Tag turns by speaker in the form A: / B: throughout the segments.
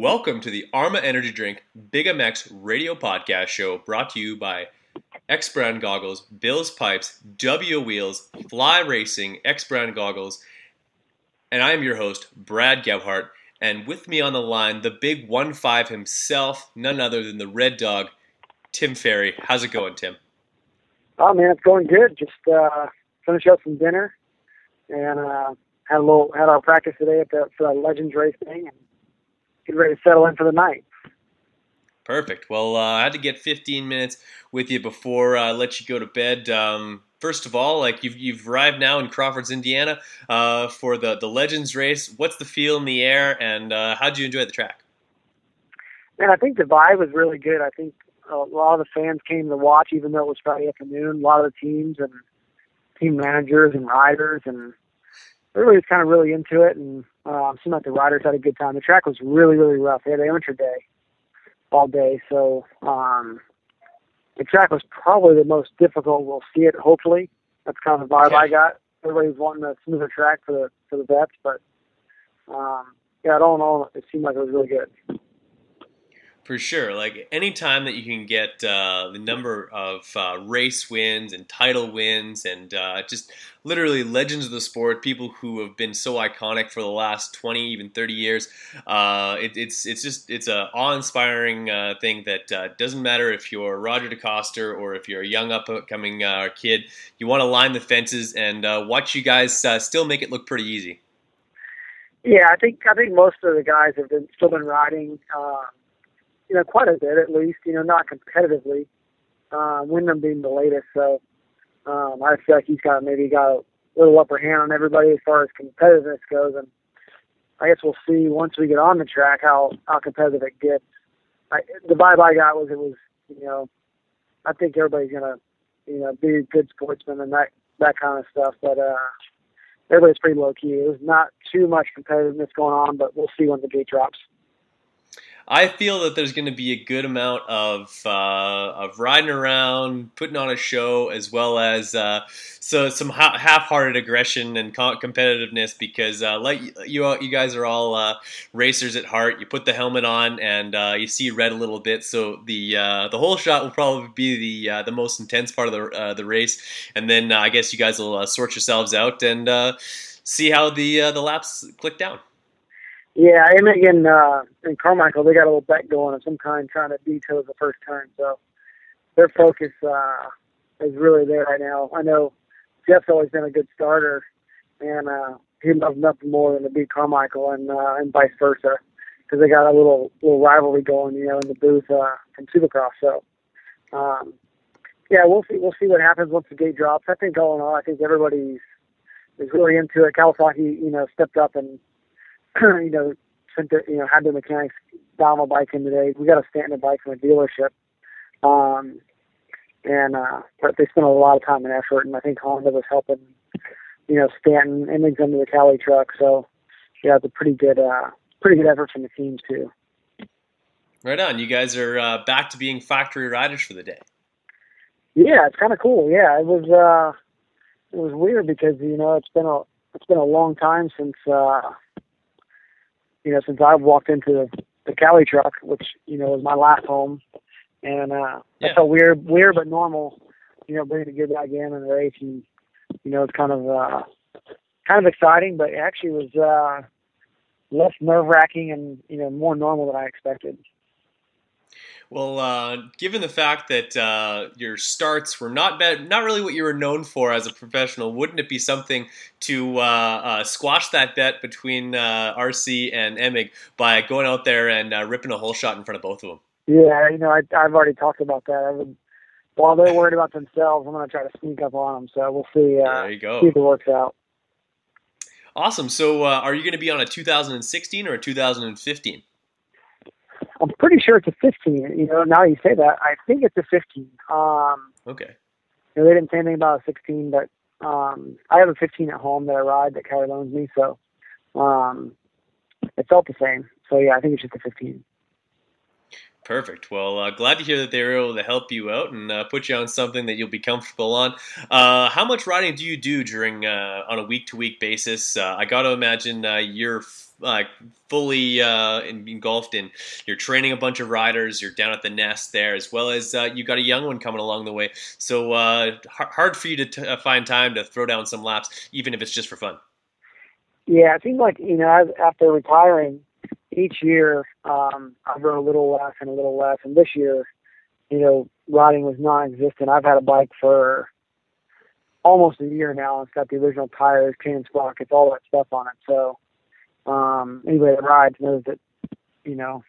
A: Welcome to the Arma Energy Drink Big MX radio podcast show brought to you by X Brand Goggles, Bill's Pipes, W Wheels, Fly Racing, X Brand Goggles, and I am your host, Brad Gebhart. And with me on the line, the big 1 5 himself, none other than the Red Dog, Tim Ferry. How's it going, Tim?
B: Oh, man, it's going good. Just uh, finished up some dinner and uh, had a little had our practice today at the for the Legends race thing and getting ready to settle in for the night.
A: Perfect. Well, uh, I had to get 15 minutes with you before I let you go to bed. Um, first of all, like you've you've arrived now in Crawfords, Indiana, uh, for the the Legends race. What's the feel in the air, and uh, how did you enjoy the track?
B: Man, I think the vibe was really good. I think a lot of the fans came to watch, even though it was Friday afternoon. A lot of the teams and team managers and riders and everybody was kind of really into it, and uh, seemed like the riders had a good time. The track was really really rough. They had amateur day all day, so um, the track was probably the most difficult. We'll see it hopefully. That's kind of the vibe
A: Okay.
B: I got. Everybody's wanting a smoother track for the for the vets, but um, yeah, all in all, it seemed like it was really good.
A: For sure. Like any time that you can get uh, the number of uh, race wins and title wins and uh, just literally legends of the sport, people who have been so iconic for the last 20, even 30 years, uh, it, it's it's just it's a awe-inspiring uh, thing that uh, doesn't matter if you're Roger DeCoster or if you're a young up-and-coming kid, you want to line the fences and watch you guys still make it look pretty easy.
B: Yeah, I think I think most of the guys have been still been riding, you know, quite a bit at least. You know, not competitively. Uh, Windham being the latest, so um, I feel like he's got maybe got a little upper hand on everybody as far as competitiveness goes, and I guess we'll see once we get on the track how how competitive it gets. I, the vibe I got was it was you know, I think everybody's gonna you know be good sportsman and that that kind of stuff, but. uh everybody's pretty low key. There's not too much competitiveness going on, but we'll see when the gate drops.
A: I feel that there's going to be a good amount of uh, of riding around, putting on a show, as well as uh, so some ha- half-hearted aggression and co- competitiveness. Because uh, like you, you guys are all uh, racers at heart. You put the helmet on and uh, you see red a little bit, so the uh, the whole shot will probably be the the most intense part of the the race. And then I guess you guys will sort yourselves out and see how the the laps click down.
B: Yeah, Emig uh, and Carmichael, they got a little bet going of some kind, trying to detail the first turn. So their focus uh, is really there right now. I know Jeff's always been a good starter, and uh, he'd love nothing more than to beat Carmichael, and uh, and vice versa, because they got a little little rivalry going, you know, in the booth uh, from Supercross. So. Um, yeah, we'll see. We'll see what happens once the gate drops. I think all in all, I think everybody's is really into it. Kawasaki, you know, stepped up and you know, sent the, you know, had the mechanics down a bike in today. We got a standard bike from a dealership. Um, and, uh, but they spent a lot of time and effort, and I think Honda was helping, you know, Stanton and into the Kawi truck. So, yeah, it's a pretty good, uh, pretty good effort from the teams too.
A: Right on. You guys are uh, back to being factory riders for the day.
B: Yeah, it's kind of cool. Yeah, it was, uh, it was weird because, you know, it's been a, it's been a long time since, uh, you know, since I've walked into the, the Kawi truck, which, you know, was my last home. And, uh,
A: Yeah.
B: that felt weird, weird, but normal, you know, bringing a good guy again in the race. And, you know, it's kind of, uh, kind of exciting, but it actually was, uh, less nerve wracking and, you know, more normal than I expected.
A: Well, uh, given the fact that uh, your starts were not bad, not really what you were known for as a professional, wouldn't it be something to uh, uh squash that bet between uh, RC and Emig by going out there and uh, ripping a hole shot in front of both of them?
B: Yeah, you know, I, have already talked about that. I would, while they're worried about themselves, I'm going to try to sneak up on them. So we'll see. there you go. See if it works out.
A: Awesome. So, are you going to be on a 2016 or a 2015?
B: I'm pretty sure it's a 15. You know, now you say that, I think it's a 15. Um,
A: okay.
B: You know, they didn't say anything about a 16, but um, I have a 15 at home that I ride that Kelly loans me, so um, it felt the same. So yeah, I think it's just a 15.
A: Perfect. Well, uh, glad to hear that they were able to help you out and uh, put you on something that you'll be comfortable on. Uh, how much riding do you do during uh, on a week to week basis? Uh, I got to imagine uh, you're like fully uh, engulfed in. You're training a bunch of riders you're down at the nest there as well as uh, you got a young one coming along the way. So uh, hard for you to t- uh, find time to throw down some laps even if it's just for fun.
B: Yeah it seems like you know after retiring each year um, i've run a little less and a little less. And this year you know riding was non-existent. I've had a bike for almost a year now. It's got the original tires chain sprockets all that stuff on it. So um, anybody that rides knows that, you know,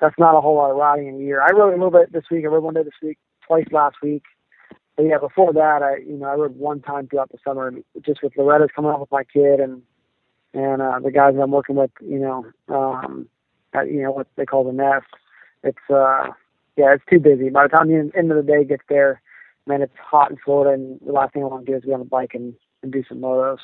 B: that's not a whole lot of riding in a year. I rode a little bit this week. I rode one day this week, twice last week. But yeah, before that, I you know I rode one time throughout the summer, just with Loretta's coming up with my kid and and uh, the guys that I'm working with. You know, um, at, you know what they call the nest. It's uh, yeah, it's too busy. By the time the end of the day gets there, man, it's hot in Florida, and the last thing I want to do is be on a bike and, and do some motos.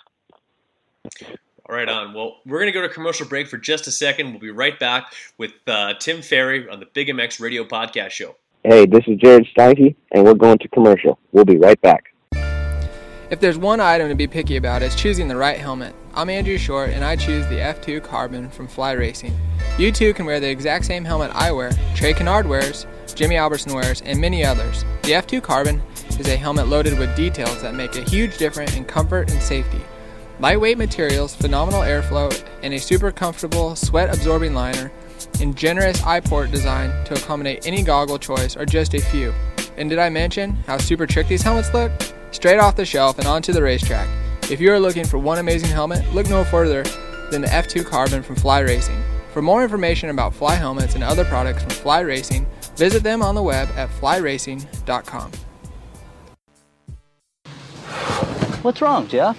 A: Right on. Well, we're going to go to commercial break for just a second. We'll be right back with uh, Tim Ferry on the Big MX Radio Podcast Show.
C: Hey, this is Jared Steinke, and we're going to commercial. We'll be right back.
D: If there's one item to be picky about, it's choosing the right helmet. I'm Andrew Short, and I choose the F2 Carbon from Fly Racing. You too can wear the exact same helmet I wear, Trey Canard wears, Jimmy Albertson wears, and many others. The F2 Carbon is a helmet loaded with details that make a huge difference in comfort and safety. Lightweight materials, phenomenal airflow, and a super comfortable sweat absorbing liner, and generous eye port design to accommodate any goggle choice are just a few. And did I mention how super trick these helmets look? Straight off the shelf and onto the racetrack. If you are looking for one amazing helmet, look no further than the F2 Carbon from Fly Racing. For more information about Fly helmets and other products from Fly Racing, visit them on the web at flyracing.com.
E: What's wrong, Jeff?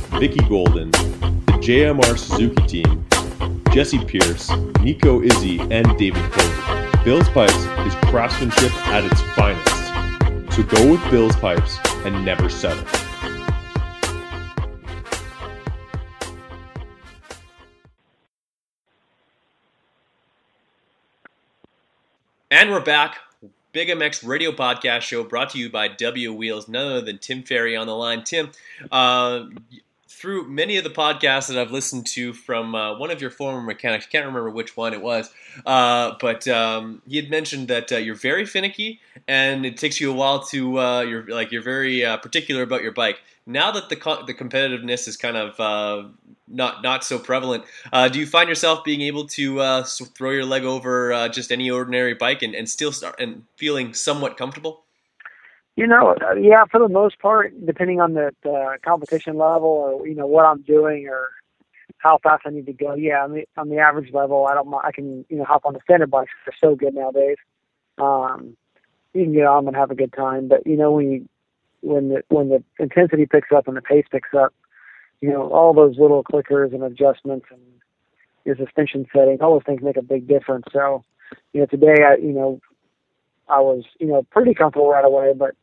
F: Vicky Golden, the JMR Suzuki team, Jesse Pierce, Nico Izzi, and David Cody. Bill's Pipes is craftsmanship at its finest. So go with Bill's Pipes and never settle.
A: And we're back. Big MX Radio Podcast Show brought to you by W Wheels, none other than Tim Ferry on the line. Tim, uh, through many of the podcasts that I've listened to from uh, one of your former mechanics, can't remember which one it was, uh, but um, he had mentioned that uh, you're very finicky and it takes you a while to uh, you're like you're very uh, particular about your bike. Now that the co- the competitiveness is kind of uh, not not so prevalent, do you find yourself being able to throw your leg over just any ordinary bike and, and still start and feeling somewhat comfortable?
B: You know, yeah, for the most part, depending on the, the competition level or you know what I'm doing or how fast I need to go. Yeah, on the on the average level, I don't I can you know hop on the standard bikes. They're so good nowadays. Um, you can get on and have a good time, but you know when you when the when the intensity picks up and the pace picks up, you know all those little clickers and adjustments and your suspension settings, all those things make a big difference. So, you know, today I you know I was you know pretty comfortable right away, but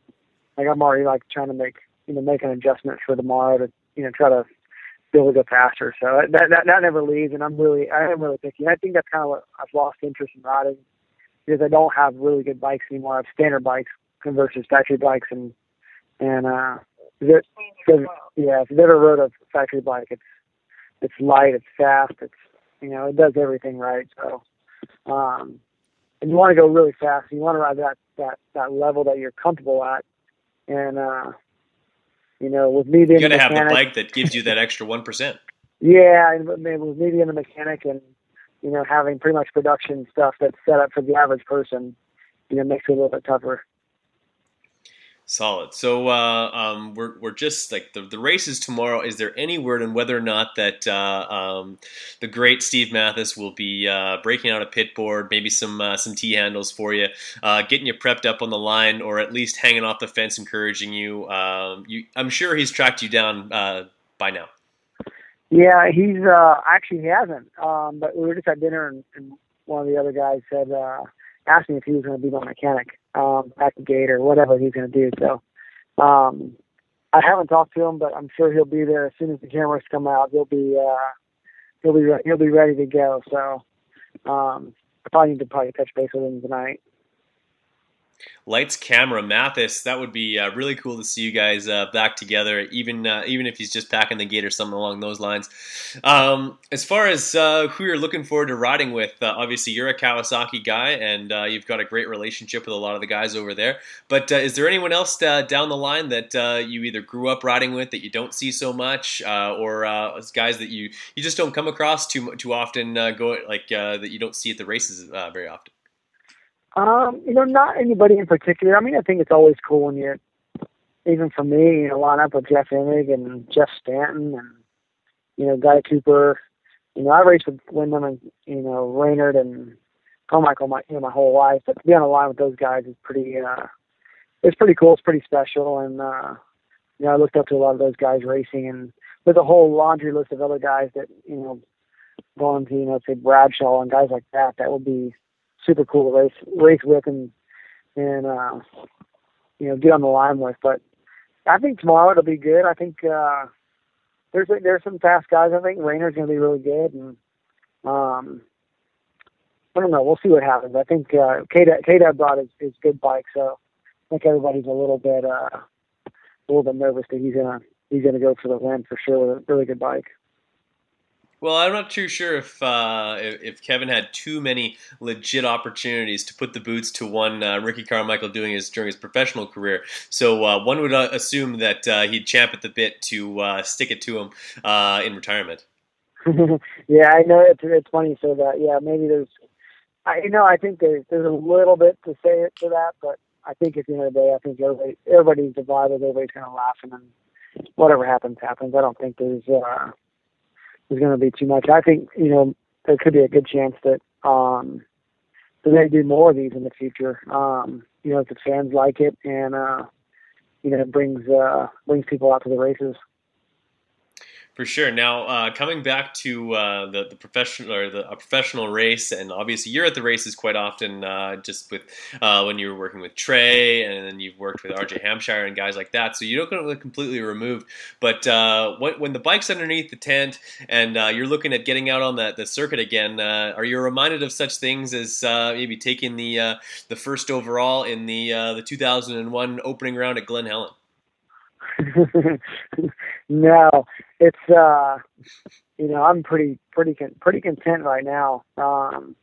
B: like I'm already like trying to make you know make an adjustment for tomorrow to you know try to able to faster. So that that that never leaves, and I'm really I am really picky. I think that's kind of what I've lost interest in riding because I don't have really good bikes anymore. I have standard bikes versus factory bikes, and and uh, it, yeah, if you've ever rode a factory bike, it's it's light, it's fast, it's you know it does everything right. So um, and you want to go really fast. You want to ride that that that level that you're comfortable at, and uh, you know, with me being
A: you got to have
B: the
A: bike that gives you that extra one percent.
B: Yeah, and with me being a mechanic and you know having pretty much production stuff that's set up for the average person, you know, makes it a little bit tougher.
A: Solid. So uh, um, we're we're just like the the race is tomorrow. Is there any word on whether or not that uh, um, the great Steve Mathis will be uh, breaking out a pit board, maybe some uh, some T handles for you, uh, getting you prepped up on the line, or at least hanging off the fence, encouraging you? Um, you I'm sure he's tracked you down uh, by now.
B: Yeah, he's actually he hasn't. Um, but we were just at dinner, and, and one of the other guys said asked me if he was going to be my mechanic um, at the gate or whatever he's going to do. So um, I haven't talked to him, but I'm sure he'll be there as soon as the cameras come out. He'll be uh, he'll be re- he'll be ready to go. So um, I probably need to probably touch base with him tonight
A: lights, camera, Mathis. That would be uh, really cool to see you guys uh, back together, even uh, even if he's just packing the gate or something along those lines. Um, as far as uh, who you're looking forward to riding with, uh, obviously you're a Kawasaki guy, and uh, you've got a great relationship with a lot of the guys over there. But is there anyone else down the line that you either grew up riding with that you don't see so much, or guys that you you just don't come across too too often, go like that you don't see at the races very often?
B: Um, you know, not anybody in particular. I mean, I think it's always cool when you, even for me, you know, line up with Jeff Emig and Jeff Stanton and, you know, Guy Cooper. You know, I raced with Windham and, you know, Raynard and Carmichael my, you know, my whole life. But to be on the line with those guys is pretty, uh, it's pretty cool. It's pretty special. And, uh, you know, I looked up to a lot of those guys racing and with a whole laundry list of other guys that, you know, going to, you know, say Bradshaw and guys like that, that would be, super cool to race race with and and uh, you know get on the line with. But I think tomorrow it'll be good. I think uh, there's there's some fast guys. I think Raynard's going to be really good, and um, I don't know. We'll see what happens. I think uh, K-Dub brought his, his good bike, so I think everybody's a little bit uh, a little bit nervous that he's gonna he's gonna go for the win for sure with a really good bike.
A: Well, I'm not too sure if, uh, if Kevin had too many legit opportunities to put the boots to one uh, Ricky Carmichael doing his during his professional career. So uh, one would uh, assume that uh, he'd champ at the bit to uh, stick it to him in retirement.
B: yeah, I know it's it's funny So that. Yeah, maybe there's, I you know I think there's there's a little bit to say it to that, but I think at the end of the day, I think everybody everybody's divided. Everybody's kind of laughing, and whatever happens happens. I don't think there's. uh is going to be too much. I think you know there could be a good chance that um, that they do more of these in the future. Um, you know, if the fans like it and uh, you know it brings uh, brings people out to the races.
A: For sure. Now, uh, coming back to uh, the the professional or the a professional race, and obviously you're at the races quite often, uh, just with uh, when you were working with Trey, and then you've worked with RJ Hampshire and guys like that. So you don't get completely removed. But uh, when, when, the bike's underneath the tent and uh, you're looking at getting out on the, the circuit again, are you reminded of such things as maybe taking the the first overall in the the 2001 opening round at Glen Helen?
B: no, it's uh, you know, I'm pretty pretty pretty content right now. Um,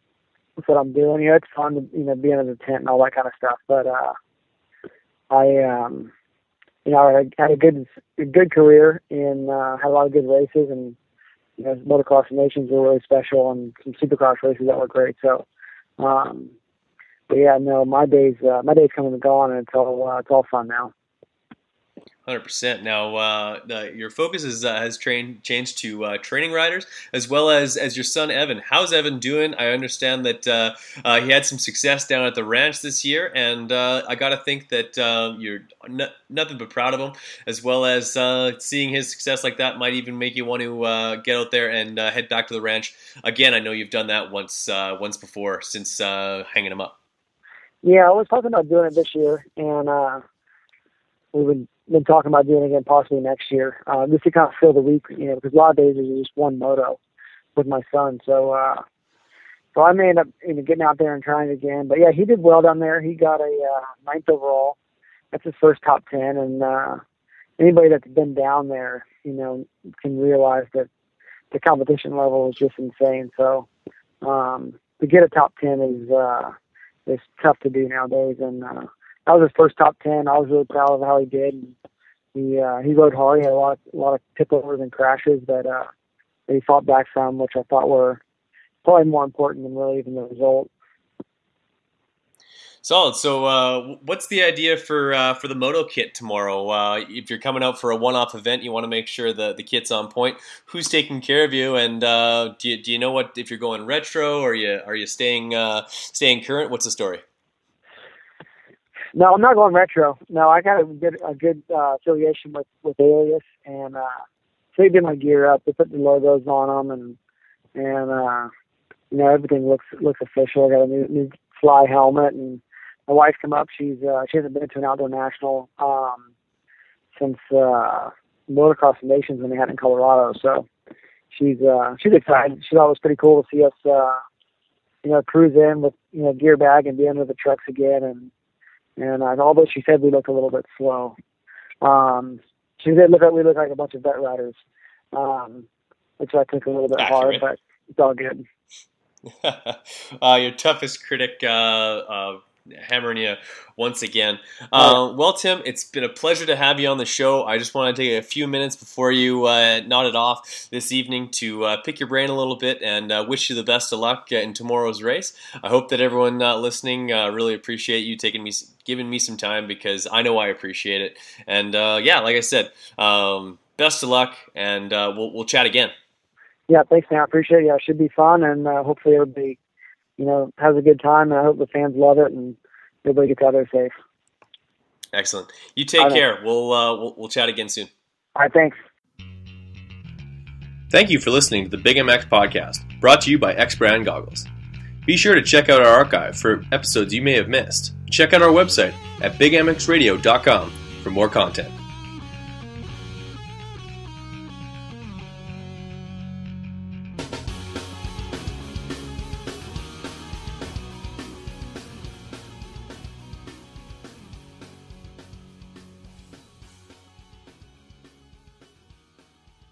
B: with what I'm doing. You know, it's fun to you know be in the tent and all that kind of stuff. But uh, I um, you know, I had a good a good career and uh, had a lot of good races and you know, motocross nations were really special and some supercross races that were great. So, um, but yeah, no, my days uh, my days coming and gone, and it's all uh, it's all fun now.
A: Hundred percent. Now, uh, the, your focus is, uh, has trained changed to uh, training riders as well as as your son Evan. How's Evan doing? I understand that uh, uh, he had some success down at the ranch this year, and uh, I got to think that you're n- nothing but proud of him. As well as seeing his success like that might even make you want to get out there and head back to the ranch again. I know you've done that once once before since hanging him up.
B: Yeah, I was talking about doing it this year, and we would been talking about doing again possibly next year, uh, just to kind of fill the week, you know, because a lot of days is just one moto with my son. So, uh, so I may end up you know, getting out there and trying again. But yeah, he did well down there. He got a uh, ninth overall. That's his first top ten, and uh, anybody that's been down there, you know, can realize that the competition level is just insane. So um, to get a top ten is uh, is tough to do nowadays, and uh, that was his first top ten. I was really proud of how he did. He uh, he rode hard. He had a lot of, a lot of tip overs and crashes that uh, that he fought back from, which I thought were probably more important than really even the result.
A: Solid. So, uh, what's the idea for uh, for the moto kit tomorrow? Uh, if you're coming out for a one-off event, you want to make sure the, the kit's on point. Who's taking care of you? And uh, do you, do you know what if you're going retro or are you are you staying uh, staying current? What's the story?
B: No, I'm not going retro. No, I got a good a good uh, affiliation with with Alias, and uh, they did my gear up. They put the logos on them, and and uh, you know everything looks looks official. I got a new, new fly helmet, and my wife come up. She's uh, she hasn't been to an outdoor national um, since uh, motocross nations when they had it in Colorado. So she's uh, she's excited. She thought it was pretty cool to see us, uh, you know, cruise in with you know gear bag and be under the trucks again, and and uh, although she said we look a little bit slow, um, she did look like we look like a bunch of vet riders, um, which I took a little bit
A: Accurate.
B: hard, but it's all good.
A: uh, your toughest critic uh, uh, hammering you once again. Uh, well, Tim, it's been a pleasure to have you on the show. I just want to take a few minutes before you uh, nod it off this evening to uh, pick your brain a little bit and uh, wish you the best of luck in tomorrow's race. I hope that everyone uh, listening uh, really appreciate you taking me, giving me some time because I know I appreciate it. And uh, yeah, like I said, um, best of luck, and uh, we'll we'll chat again.
B: Yeah, thanks, man. I appreciate it. Yeah, it should be fun, and uh, hopefully everybody, you know, has a good time. And I hope the fans love it, and everybody gets out there safe.
A: Excellent. You take
B: All right.
A: care. We'll, uh, we'll we'll chat again soon.
B: All right, thanks.
G: Thank you for listening to the Big MX podcast, brought to you by X Brand Goggles. Be sure to check out our archive for episodes you may have missed. Check out our website at bigmxradio.com for more content.